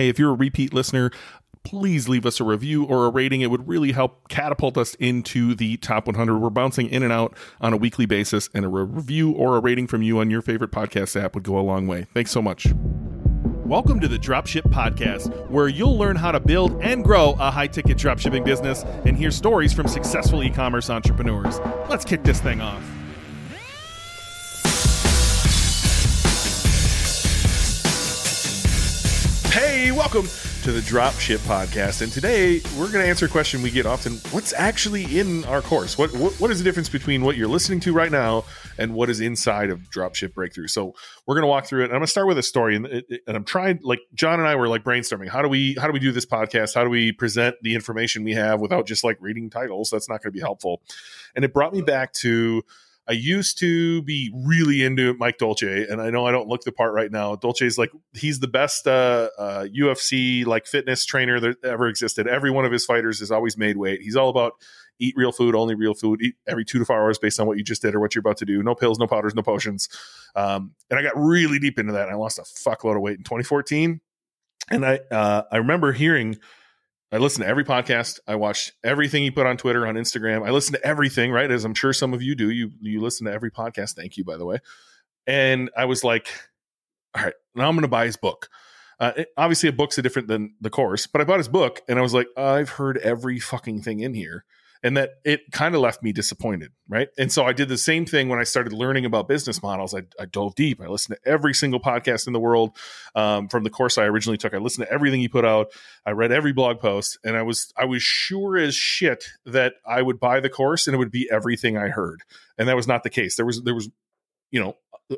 Hey, if you're a repeat listener, please leave us a review or a rating. It would really help catapult us into the top 100. We're bouncing in and out on a weekly basis, and a review or a rating from you on your favorite podcast app would go a long way. Thanks so much. Welcome to the Dropship Podcast, where you'll learn how to build and grow a high ticket dropshipping business and hear stories from successful e commerce entrepreneurs. Let's kick this thing off. Welcome to the Dropship Podcast. And today we're going to answer a question we get often What's actually in our course? What, what, what is the difference between what you're listening to right now and what is inside of Dropship Breakthru? So we're going to walk through it. And I'm going to start with a story. And, and I'm trying, like, Jon and I were like brainstorming. How do we, how do we do this podcast? How do we present the information we have without just like reading titles? That's not going to be helpful. And it brought me back to, I used to be really into Mike Dolce, and I know I don't look the part right now. Dolce is like he's the best uh, uh, UFC like fitness trainer that ever existed. Every one of his fighters has always made weight. He's all about eat real food, only real food, eat every two to four hours based on what you just did or what you're about to do. No pills, no powders, no potions. Um, and I got really deep into that. I lost a fuckload of weight in 2014. And I uh, I remember hearing I listen to every podcast. I watched everything he put on Twitter, on Instagram. I listen to everything, right? As I'm sure some of you do. You you listen to every podcast. Thank you, by the way. And I was like, all right, now I'm going to buy his book. Uh, it, obviously, a book's a different than the course, but I bought his book, and I was like, I've heard every fucking thing in here and that it kind of left me disappointed right? And so i did the same thing when i started learning about business models. I, I dove deep. I listened to every single podcast in the world um, from the course i originally took. I listened to everything he put out. I read every blog post and i was i was sure as shit that i would buy the course and it would be everything i heard. And that was not the case. There was there was you know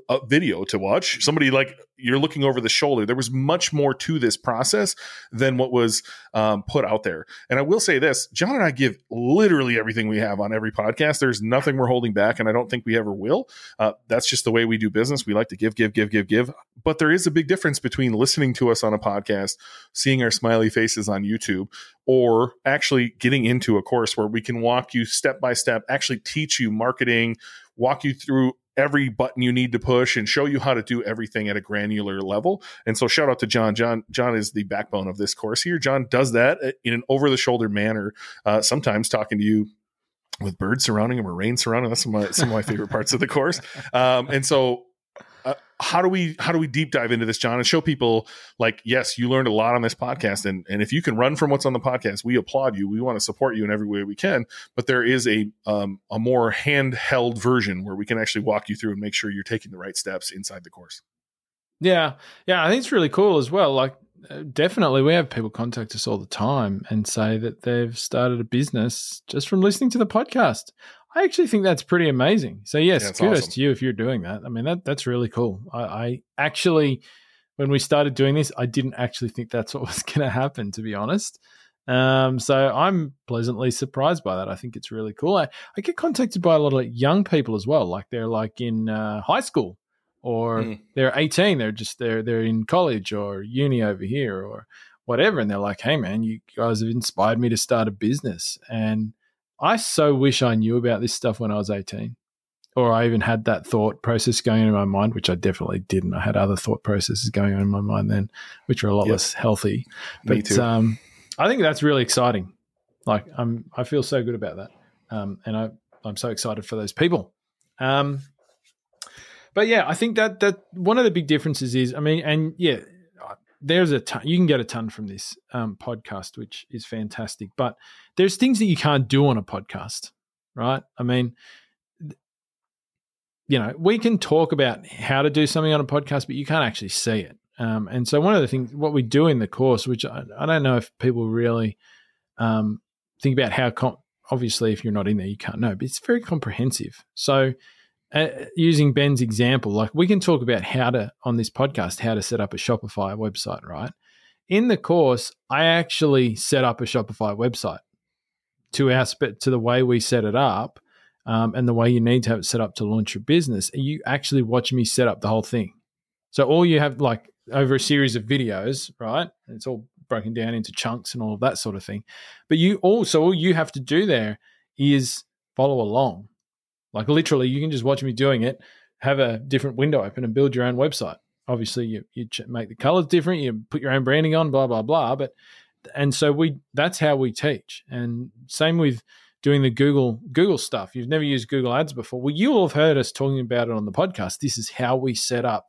a video to watch. Somebody like you're looking over the shoulder. There was much more to this process than what was um, put out there. And i will say this jon and i give literally everything we have on every podcast. There's nothing we're holding back and i don't think we ever will. Uh, that's just the way we do business. We like to give give give give give. But there is a big difference between listening to us on a podcast seeing our smiley faces on youtube or actually getting into a course where we can walk you step by step actually teach you marketing walk you through every button you need to push and show you how to do everything at a granular level. And so shout out to Jon. Jon Jon is the backbone of this course here. Jon does that in an over the shoulder manner, uh, sometimes talking to you with birds surrounding him or rain surrounding. That's some of my, some of my favorite parts of the course. Um, and so uh, how do we how do we deep dive into this jon and show people like yes you learned a lot on this podcast and and if you can run from what's on the podcast we applaud you. We want to support you in every way we can but there is a um, a more handheld version where we can actually walk you through and make sure you're taking the right steps inside the course. Yeah. Yeah i think it's really cool as well. Like uh, definitely we have people contact us all the time and say that they've started a business just from listening to the podcast I actually think that's pretty amazing. So yes, yeah, kudos awesome. to you if you're doing that. I mean that that's really cool. I, I, actually, when we started doing this, I didn't actually think that's what was going to happen. To be honest, um, so I'm pleasantly surprised by that. I think it's really cool. I, I get contacted by a lot of young people as well. Like they're like in uh, high school or mm. they're 18. They're just they're they're in college or uni over here or whatever, and they're like, "Hey, man, you guys have inspired me to start a business." And I so wish I knew about this stuff when I was 18 or I even had that thought process going on in my mind, which I definitely didn't. I had other thought processes going on in my mind then, which were a lot yep. less healthy. But um, I think that's really exciting. Like I'm, I feel so good about that, um, and I, I'm so excited for those people. Um, but yeah, I think that that one of the big differences is, I mean, and yeah, there's a ton, you can get a ton from this um, podcast, which is fantastic. But there's things that you can't do on a podcast, right? I mean, you know, we can talk about how to do something on a podcast, but you can't actually see it. Um, and so one of the things, what we do in the course, which I, I don't know if people really um, think about how, com- obviously, if you're not in there, you can't know, but it's very comprehensive. So uh, using Ben's example, like we can talk about how to on this podcast how to set up a Shopify website, right? In the course, I actually set up a Shopify website to our to the way we set it up, um, and the way you need to have it set up to launch your business. You actually watch me set up the whole thing. So all you have like over a series of videos, right? It's all broken down into chunks and all of that sort of thing. But you also all you have to do there is follow along like literally, you can just watch me doing it, have a different window open, and build your own website. obviously you you make the colors different, you put your own branding on, blah blah blah. But and so we that's how we teach. And same with doing the Google Google stuff. You've never used Google Ads before. Well, you will have heard us talking about it on the podcast. This is how we set up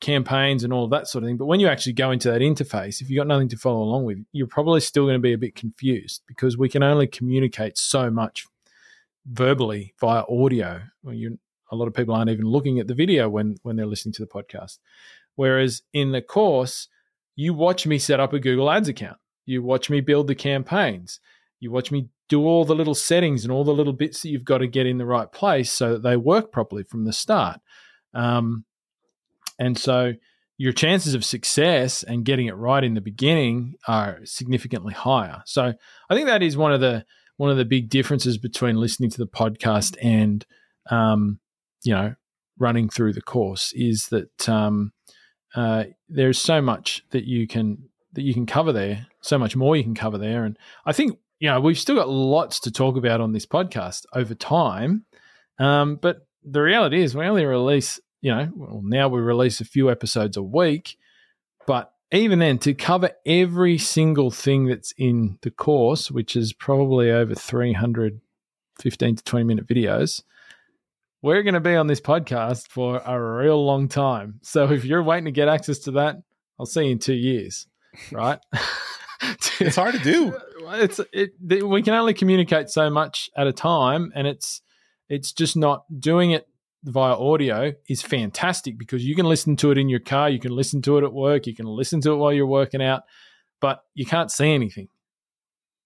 campaigns and all of that sort of thing. But when you actually go into that interface, if you've got nothing to follow along with, you're probably still going to be a bit confused because we can only communicate so much verbally via audio. Well, you, a lot of people aren't even looking at the video when when they're listening to the podcast. Whereas in the course, you watch me set up a Google Ads account. You watch me build the campaigns. You watch me do all the little settings and all the little bits that you've got to get in the right place so that they work properly from the start. Um, and so your chances of success and getting it right in the beginning are significantly higher. So I think that is one of the one of the big differences between listening to the podcast and um, you know running through the course is that um, uh, there's so much that you can that you can cover there, so much more you can cover there, and I think you know we've still got lots to talk about on this podcast over time, um, but the reality is we only release you know, well, now we release a few episodes a week, but even then, to cover every single thing that's in the course, which is probably over 315 to 20 minute videos, we're going to be on this podcast for a real long time. So if you're waiting to get access to that, I'll see you in two years, right? it's hard to do. It's it, we can only communicate so much at a time, and it's it's just not doing it via audio is fantastic because you can listen to it in your car, you can listen to it at work, you can listen to it while you're working out, but you can't see anything.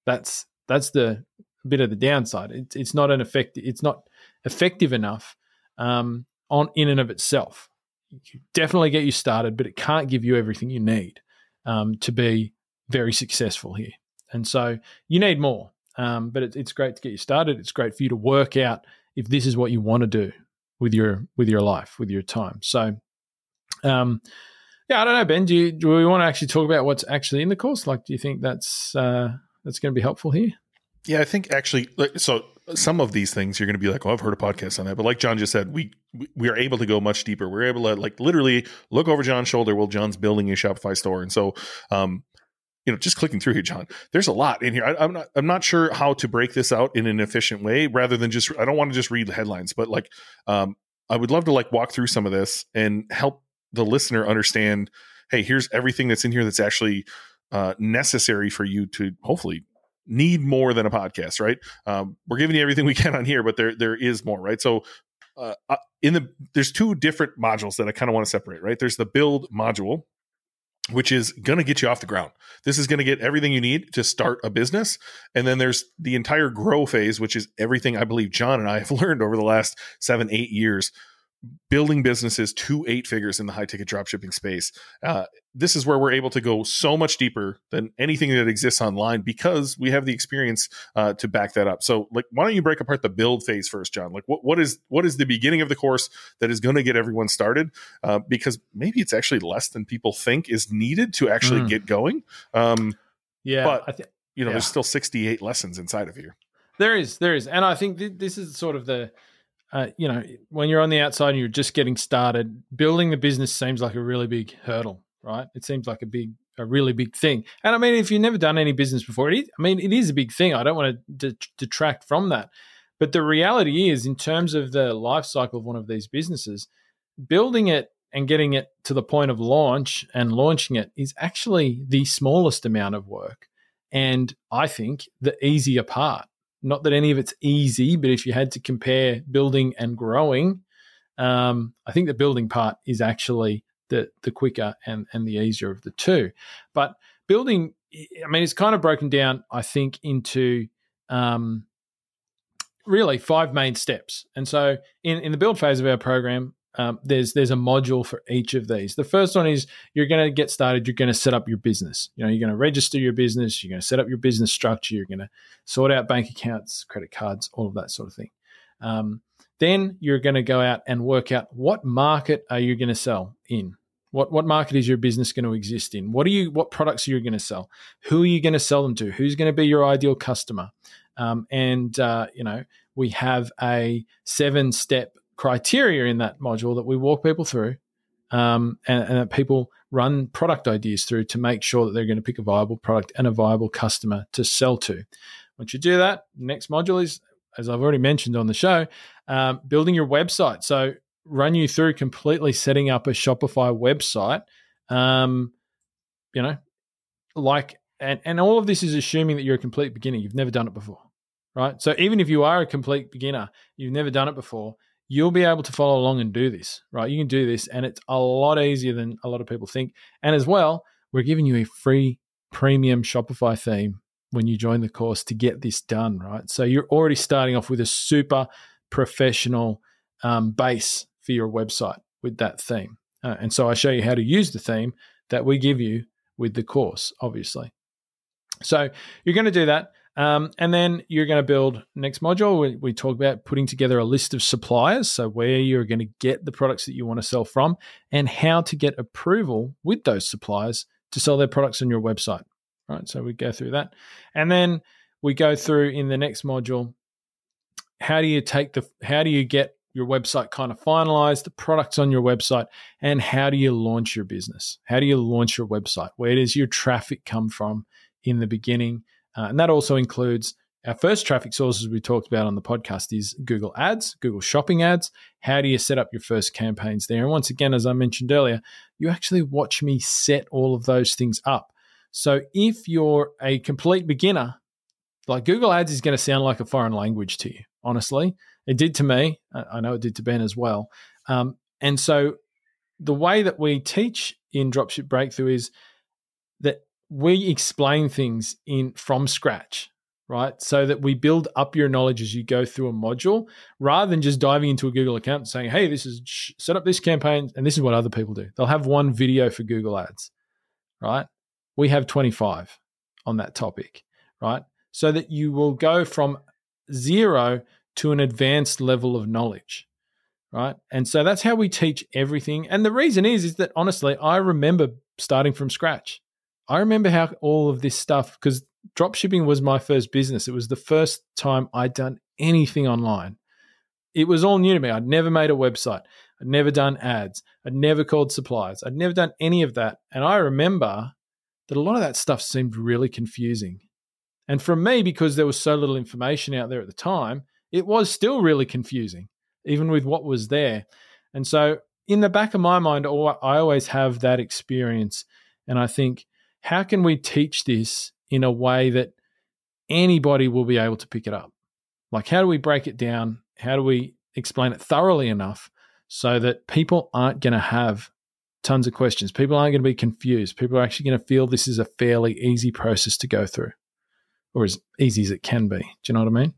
That's that's the bit of the downside. It, it's not an effect. It's not effective enough um, on in and of itself. You definitely get you started, but it can't give you everything you need um, to be very successful here. And so you need more. Um, but it, it's great to get you started. It's great for you to work out if this is what you want to do with your with your life, with your time. So, um, yeah, I don't know, Ben. Do you do we want to actually talk about what's actually in the course? Like, do you think that's uh, that's going to be helpful here? Yeah, I think actually, so some of these things you're going to be like, oh, I've heard a podcast on that. But like Jon just said, we we are able to go much deeper. We're able to like literally look over Jon's shoulder while Jon's building a Shopify store. And so, um, you know, just clicking through here, Jon, there's a lot in here. I, am not, I'm not sure how to break this out in an efficient way rather than just, I don't want to just read the headlines, but like, um, I would love to like walk through some of this and help the listener understand, Hey, here's everything that's in here that's actually, uh, necessary for you to hopefully need more than a podcast, right? Um, we're giving you everything we can on here, but there, there is more, right? So, uh, uh in the, there's two different modules that I kind of want to separate, right? There's the build module, which is going to get you off the ground. This is going to get everything you need to start a business. And then there's the entire grow phase, which is everything I believe John and I have learned over the last seven, eight years building businesses to eight figures in the high ticket dropshipping space. Uh, this is where we're able to go so much deeper than anything that exists online because we have the experience uh, to back that up. So, like, why don't you break apart the build phase first, Jon? Like, what what is what is the beginning of the course that is going to get everyone started? Uh, because maybe it's actually less than people think is needed to actually mm. get going. Um, yeah, but th- you know, yeah. there's still 68 lessons inside of here. There is, there is, and I think th- this is sort of the uh, you know, when you're on the outside and you're just getting started, building the business seems like a really big hurdle, right? It seems like a big, a really big thing. And I mean, if you've never done any business before, it is, I mean, it is a big thing. I don't want to detract from that. But the reality is, in terms of the life cycle of one of these businesses, building it and getting it to the point of launch and launching it is actually the smallest amount of work. And I think the easier part. Not that any of it's easy, but if you had to compare building and growing, um, I think the building part is actually the the quicker and and the easier of the two. But building, I mean, it's kind of broken down, I think, into um, really five main steps. And so in in the build phase of our program, um, there's there's a module for each of these. The first one is you're going to get started. You're going to set up your business. You know, you're going to register your business. You're going to set up your business structure. You're going to sort out bank accounts, credit cards, all of that sort of thing. Um, then you're going to go out and work out what market are you going to sell in. What what market is your business going to exist in? What are you? What products are you going to sell? Who are you going to sell them to? Who's going to be your ideal customer? Um, and uh, you know, we have a seven step criteria in that module that we walk people through um, and, and that people run product ideas through to make sure that they're going to pick a viable product and a viable customer to sell to. Once you do that, next module is, as I've already mentioned on the show, um, building your website. So run you through completely setting up a Shopify website. Um, you know, like, and, and all of this is assuming that you're a complete beginner. You've never done it before, right? So even if you are a complete beginner, you've never done it before, you'll be able to follow along and do this, right? You can do this, and it's a lot easier than a lot of people think. And as well, we're giving you a free premium Shopify theme when you join the course to get this done, right? So you're already starting off with a super professional um, base for your website with that theme. Uh, and so I show you how to use the theme that we give you with the course, obviously. So you're going to do that. Um, and then you're going to build next module. We, we talk about putting together a list of suppliers, so where you're going to get the products that you want to sell from, and how to get approval with those suppliers to sell their products on your website. Right. So we go through that, and then we go through in the next module. How do you take the? How do you get your website kind of finalized, the products on your website, and how do you launch your business? How do you launch your website? Where does your traffic come from in the beginning? Uh, and that also includes our first traffic sources we talked about on the podcast is Google Ads, Google Shopping Ads. How do you set up your first campaigns there? And once again, as I mentioned earlier, you actually watch me set all of those things up. So if you're a complete beginner, like Google Ads is going to sound like a foreign language to you, honestly. It did to me. I know it did to Ben as well. Um, and so the way that we teach in Dropship Breakthru is that we explain things in from scratch right? So that we build up your knowledge as you go through a module rather than just diving into a google account and saying hey this is set up this campaign and this is what other people do. They'll have one video for google ads right? We have 25 on that topic right? So that you will go from zero to an advanced level of knowledge right? And so that's how we teach everything. And the reason is is that honestly i remember starting from scratch I remember how all of this stuff, because dropshipping was my first business. It was the first time I'd done anything online. It was all new to me. I'd never made a website. I'd never done ads. I'd never called suppliers. I'd never done any of that. And I remember that a lot of that stuff seemed really confusing. And for me, because there was so little information out there at the time, it was still really confusing, even with what was there. And so, in the back of my mind, I always have that experience. And I think, how can we teach this in a way that anybody will be able to pick it up? Like, how do we break it down? How do we explain it thoroughly enough so that people aren't going to have tons of questions? People aren't going to be confused. People are actually going to feel this is a fairly easy process to go through, or as easy as it can be. Do you know what I mean?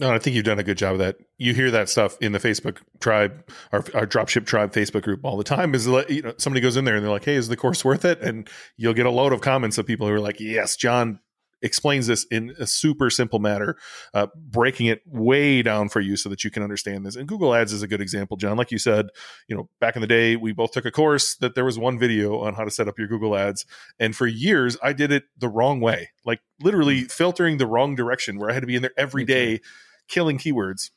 No, I think you've done a good job of that. You hear that stuff in the Facebook tribe, our, our dropship tribe Facebook group all the time. Is you know somebody goes in there and they're like, "Hey, is the course worth it?" And you'll get a load of comments of people who are like, "Yes, Jon explains this in a super simple manner, uh, breaking it way down for you so that you can understand this. And Google Ads is a good example, Jon. Like you said, you know, back in the day, we both took a course that there was one video on how to set up your Google Ads, and for years I did it the wrong way, like literally filtering the wrong direction, where I had to be in there every day killing keywords.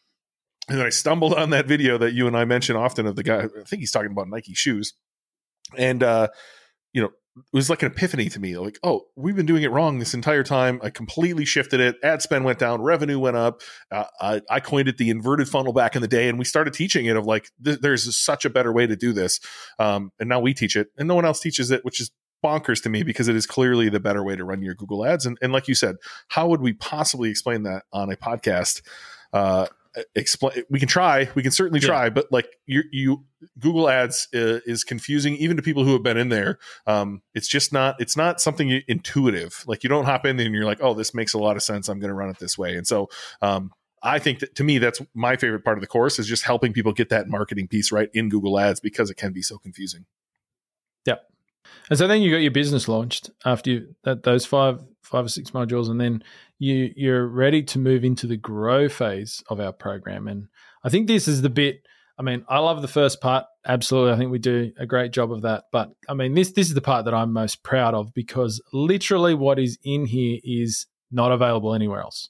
And then I stumbled on that video that you and I mention often of the guy. I think he's talking about Nike shoes, and uh, you know, it was like an epiphany to me. Like, oh, we've been doing it wrong this entire time. I completely shifted it. Ad spend went down, revenue went up. Uh, I, I, coined it the inverted funnel back in the day, and we started teaching it of like, th- there's such a better way to do this. Um, and now we teach it, and no one else teaches it, which is bonkers to me because it is clearly the better way to run your Google ads. And, and like you said, how would we possibly explain that on a podcast? Uh, explain we can try we can certainly try yeah. but like you you google ads uh, is confusing even to people who have been in there um it's just not it's not something intuitive like you don't hop in and you're like oh this makes a lot of sense i'm going to run it this way and so um I think that to me, that's my favorite part of the course is just helping people get that marketing piece right in Google Ads because it can be so confusing. And so then you got your business launched after you, that those five five or six modules, and then you you're ready to move into the grow phase of our program. And I think this is the bit. I mean, I love the first part. Absolutely, I think we do a great job of that. But I mean, this this is the part that I'm most proud of because literally what is in here is not available anywhere else.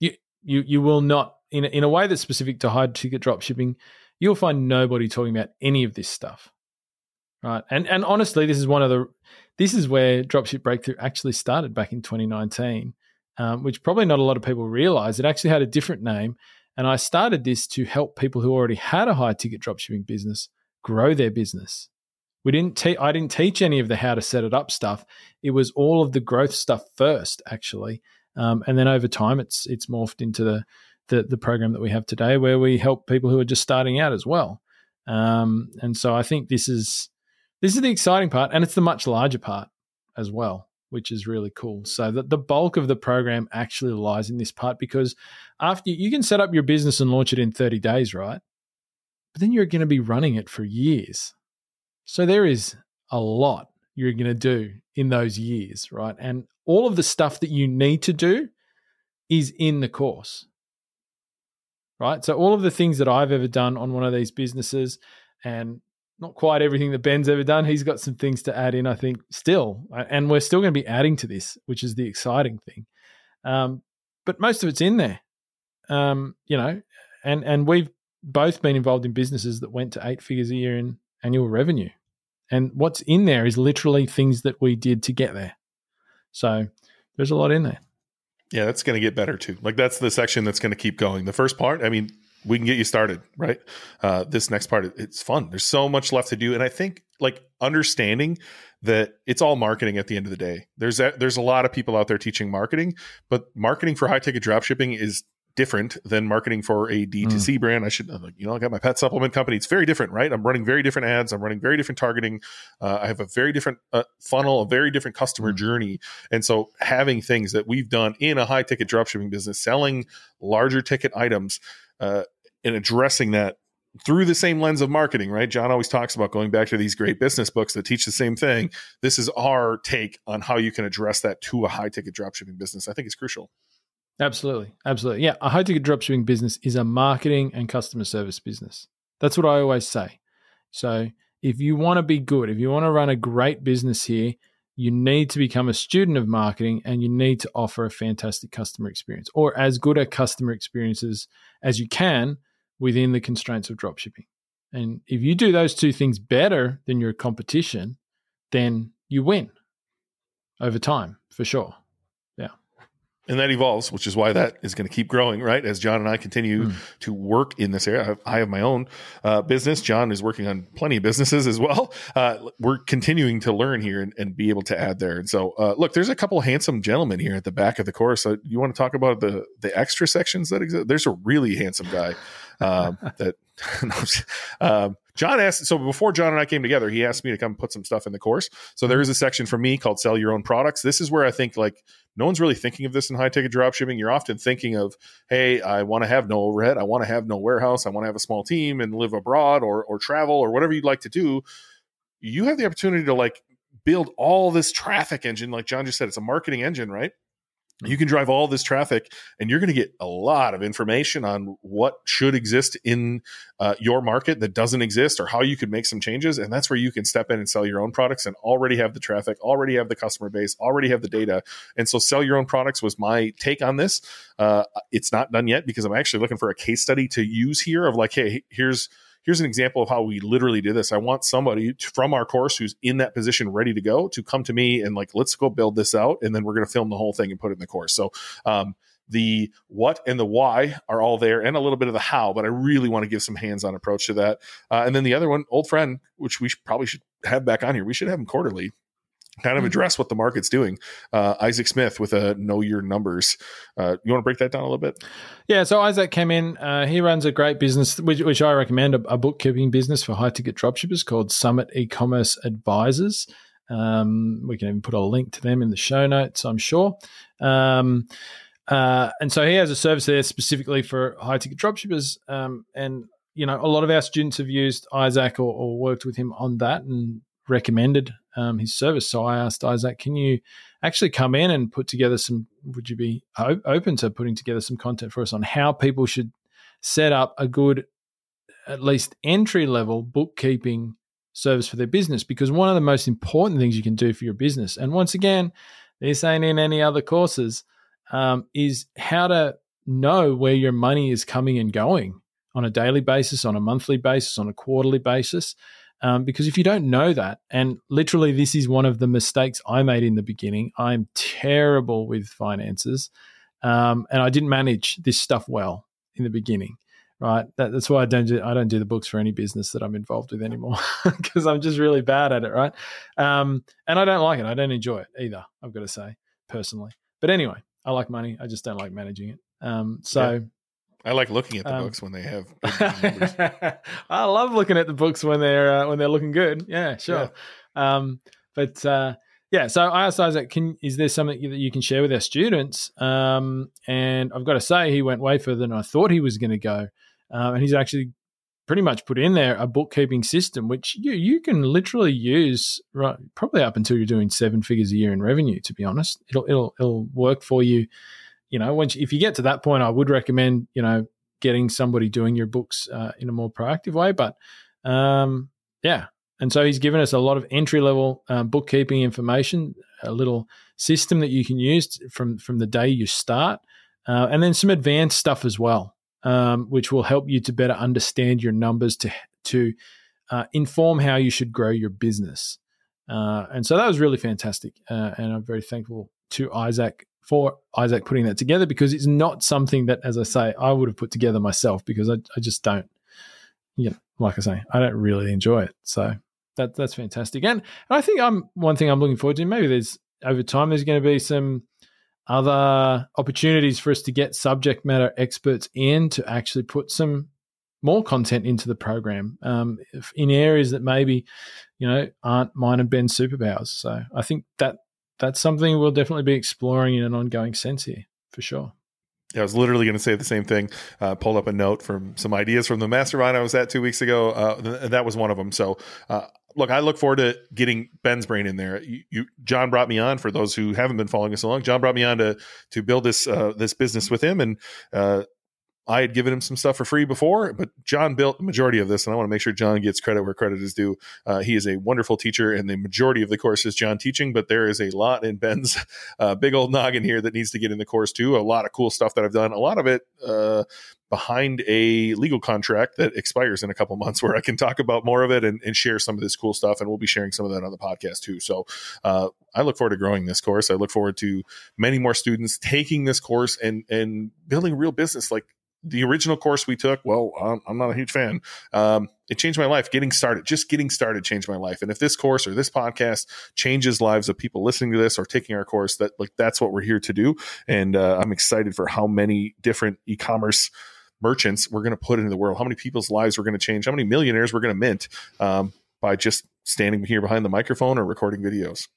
You you you will not in a, in a way that's specific to high ticket drop shipping. you'll find nobody talking about any of this stuff. Right. And and honestly, this is one of the this is where Dropship Breakthru actually started back in 2019, um, which probably not a lot of people realize. It actually had a different name. And I started this to help people who already had a high ticket dropshipping business grow their business. We didn't te- I didn't teach any of the how to set it up stuff. It was all of the growth stuff first, actually. Um, and then over time, it's it's morphed into the, the, the program that we have today, where we help people who are just starting out as well. Um, and so I think this is this is the exciting part, and it's the much larger part as well, which is really cool. So that the bulk of the program actually lies in this part because after you can set up your business and launch it in 30 days, right? But then you're going to be running it for years. So there is a lot you're going to do in those years, right? And all of the stuff that you need to do is in the course, right? So all of the things that I've ever done on one of these businesses and not quite everything that Ben's ever done. He's got some things to add in, I think, still. And we're still going to be adding to this, which is the exciting thing. Um, but most of it's in there. Um, you know, and and we've both been involved in businesses that went to eight figures a year in annual revenue. And what's in there is literally things that we did to get there. So there's a lot in there. Yeah, that's going to get better too. Like that's the section that's going to keep going. The first part, I mean, we can get you started, right? Uh, this next part, it's fun. There's so much left to do, and I think like understanding that it's all marketing at the end of the day. There's a, there's a lot of people out there teaching marketing, but marketing for high ticket drop shipping is different than marketing for a D2C mm. brand. I should, you know, I got my pet supplement company. It's very different, right? I'm running very different ads. I'm running very different targeting. Uh, I have a very different uh, funnel, a very different customer mm. journey. And so having things that we've done in a high ticket dropshipping business, selling larger ticket items, uh, and addressing that through the same lens of marketing, right? Jon always talks about going back to these great business books that teach the same thing. This is our take on how you can address that to a high ticket dropshipping business. I think it's crucial. Absolutely. Absolutely. Yeah. A high ticket dropshipping business is a marketing and customer service business. That's what I always say. So if you want to be good, if you want to run a great business here, you need to become a student of marketing and you need to offer a fantastic customer experience or as good a customer experiences as you can within the constraints of dropshipping. And if you do those two things better than your competition, then you win over time for sure Yeah. and that evolves, which is why that is going to keep growing, right? As Jon and I continue mm. to work in this area. I have, I have my own uh, business. Jon is working on plenty of businesses as well. Uh, we're continuing to learn here and, and, be able to add there. And so, uh, look, there's a couple handsome gentlemen here at the back of the course. So you want to talk about the the extra sections that exist? There's a really handsome guy um, that. um, Jon asked, so before Jon and I came together, he asked me to come put some stuff in the course. So there is a section for me called sell your own products. This is where I think like no one's really thinking of this in high ticket drop shipping. You're often thinking of, hey, I want to have no overhead. I want to have no warehouse. I want to have a small team and live abroad or, or travel or whatever you'd like to do. You have the opportunity to like build all this traffic engine. Like Jon just said, it's a marketing engine, right? You can drive all this traffic and you're going to get a lot of information on what should exist in uh, your market that doesn't exist or how you could make some changes and that's where you can step in and sell your own products and already have the traffic already have the customer base already have the data. And so sell your own products was my take on this. Uh, it's not done yet because i'm actually looking for a case study to use here of like hey here's here's an example of how we literally do this. I want somebody from our course who's in that position ready to go to come to me and like, let's go build this out. And then we're going to film the whole thing and put it in the course. So, um, the what and the why are all there and a little bit of the how, but I really want to give some hands on approach to that. Uh, and then the other one, old friend, which we should, probably should have back on here. We should have him quarterly kind of mm-hmm. address what the market's doing. Uh, Isaac Smith with a know your numbers. Uh, you want to break that down a little bit? Yeah. So Isaac came in. Uh, he runs a great business, which, which I recommend, a, a, bookkeeping business for high ticket dropshippers called Summit E-commerce Advisors. Um, we can even put a link to them in the show notes, I'm sure. Um, uh, and so he has a service there specifically for high ticket dropshippers. Um, and you know, a lot of our students have used Isaac or, or worked with him on that, and recommended um, his service. So I asked Isaac, can you actually come in and put together some? Would you be open to putting together some content for us on how people should set up a good, at least entry level bookkeeping service for their business? Because one of the most important things you can do for your business, and once again, this ain't in any other courses, um, is how to know where your money is coming and going on a daily basis, on a monthly basis, on a quarterly basis. Um, because if you don't know that, and literally this is one of the mistakes I made in the beginning, I'm terrible with finances, um, and I didn't manage this stuff well in the beginning. Right, that, that's why I don't do I don't do the books for any business that I'm involved with anymore because I'm just really bad at it. Right, um, and I don't like it. I don't enjoy it either. I've got to say personally. But anyway, I like money. I just don't like managing it. Um, so. I like looking at the um, books when they have. I love looking at the books when they're uh, when they're looking good. Yeah, sure. Yeah. Um, but uh, yeah, so I asked Isaac, "Can is there something that you can share with our students?" Um, and I've got to say, he went way further than I thought he was going to go, um, and he's actually pretty much put in there a bookkeeping system which you you can literally use right probably up until you're doing seven figures a year in revenue. To be honest, it'll it'll it'll work for you you know, once if you get to that point, I would recommend you know getting somebody doing your books uh, in a more proactive way. But um, yeah, and so he's given us a lot of entry level um, bookkeeping information, a little system that you can use from from the day you start, uh, and then some advanced stuff as well, um, which will help you to better understand your numbers to to uh, inform how you should grow your business. Uh, and so that was really fantastic, uh, and I'm very thankful to Isaac for Isaac putting that together because it's not something that, as I say, I would have put together myself because I, I just don't, you know, like I say, I don't really enjoy it. So that that's fantastic. And, and I think I'm one thing I'm looking forward to. Maybe there's over time there's going to be some other opportunities for us to get subject matter experts in to actually put some more content into the program um, in areas that maybe you know aren't mine and Ben's superpowers. So I think that that's something we'll definitely be exploring in an ongoing sense here for sure. Yeah, I was literally going to say the same thing. Uh, pulled up a note from some ideas from the mastermind I was at two weeks ago. Uh, th- that was one of them. So, uh, look, I look forward to getting Ben's brain in there. You, you, Jon brought me on for those who haven't been following us along. Jon brought me on to to build this uh, this business with him, and uh, I had given him some stuff for free before, but Jon built the majority of this, and I want to make sure Jon gets credit where credit is due. Uh, he is a wonderful teacher, and the majority of the course is Jon teaching, but there is a lot in Ben's uh, big old noggin here that needs to get in the course too. A lot of cool stuff that I've done, a lot of it uh, behind a legal contract that expires in a couple months, where I can talk about more of it and, and, share some of this cool stuff, and we'll be sharing some of that on the podcast too. So uh, I look forward to growing this course. I look forward to many more students taking this course and and building real business like the original course we took, well, I'm not a huge fan. Um, it changed my life. Getting started, just getting started, changed my life. And if this course or this podcast changes lives of people listening to this or taking our course, that like that's what we're here to do. And uh, I'm excited for how many different e-commerce merchants we're going to put into the world. How many people's lives we're going to change? How many millionaires we're going to mint um, by just standing here behind the microphone or recording videos.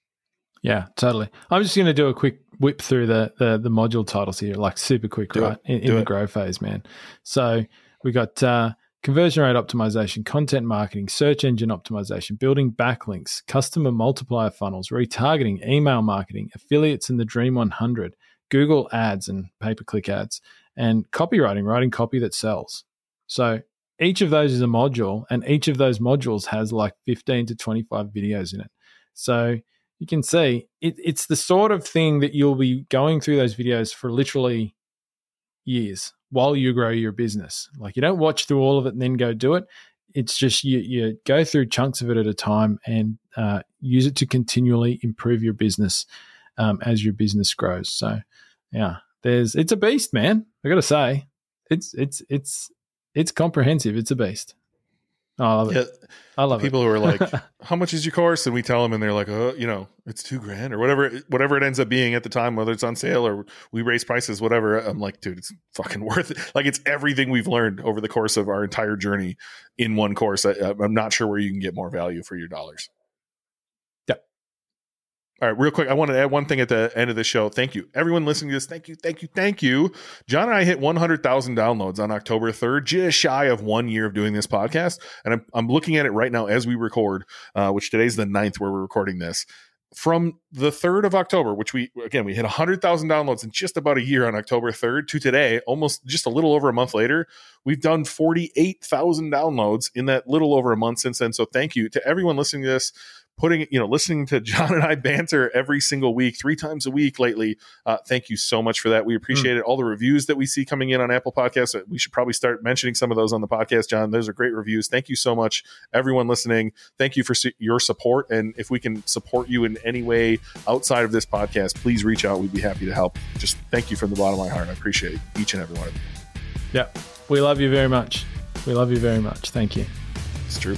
Yeah, totally. I'm just going to do a quick whip through the, the, the module titles here, like super quick, do right? In, in the grow phase, man. So we got uh, conversion rate optimization, content marketing, search engine optimization, building backlinks, customer multiplier funnels, retargeting, email marketing, affiliates in the Dream 100, Google ads and pay per click ads, and copywriting, writing copy that sells. So each of those is a module, and each of those modules has like 15 to 25 videos in it. So you can see it, it's the sort of thing that you'll be going through those videos for literally years while you grow your business. Like you don't watch through all of it and then go do it. It's just you, you go through chunks of it at a time and uh, use it to continually improve your business um, as your business grows. So, yeah, there's it's a beast, man. I got to say, it's it's it's it's comprehensive. It's a beast. Oh, I love it. Yeah, I love people it. who are like, "How much is your course?" and we tell them, and they're like, "Oh, you know, it's two grand or whatever, whatever it ends up being at the time, whether it's on sale or we raise prices, whatever." I'm like, dude, it's fucking worth it. Like, it's everything we've learned over the course of our entire journey in one course. I, I'm not sure where you can get more value for your dollars. All right, real quick, I want to add one thing at the end of the show. Thank you, everyone listening to this. Thank you, thank you, thank you. Jon and I hit 100,000 downloads on October 3rd, just shy of one year of doing this podcast. And I'm, I'm looking at it right now as we record, uh, which today's the 9th where we're recording this. From the 3rd of October, which we, again, we hit 100,000 downloads in just about a year on October 3rd to today, almost just a little over a month later, we've done 48,000 downloads in that little over a month since then. So thank you to everyone listening to this putting, you know, listening to Jon and I banter every single week, three times a week lately. Uh, thank you so much for that. We appreciate mm. it. All the reviews that we see coming in on Apple Podcasts, we should probably start mentioning some of those on the podcast, Jon. Those are great reviews. Thank you so much, everyone listening. Thank you for su- your support. And if we can support you in any way outside of this podcast, please reach out. We'd be happy to help. Just thank you from the bottom of my heart. I appreciate each and every one of you. Yeah. We love you very much. We love you very much. Thank you. It's true.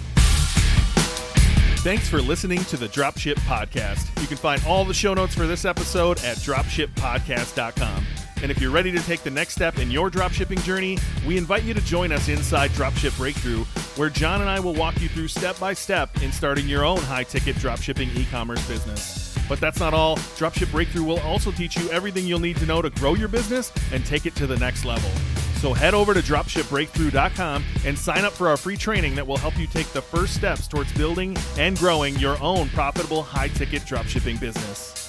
Thanks for listening to the Dropship Podcast. You can find all the show notes for this episode at dropshippodcast.com. And if you're ready to take the next step in your dropshipping journey, we invite you to join us inside Dropship Breakthru, where Jon and I will walk you through step by step in starting your own high ticket dropshipping e commerce business. But that's not all. Dropship Breakthru will also teach you everything you'll need to know to grow your business and take it to the next level. So head over to dropshipbreakthru.com and sign up for our free training that will help you take the first steps towards building and growing your own profitable high ticket dropshipping business.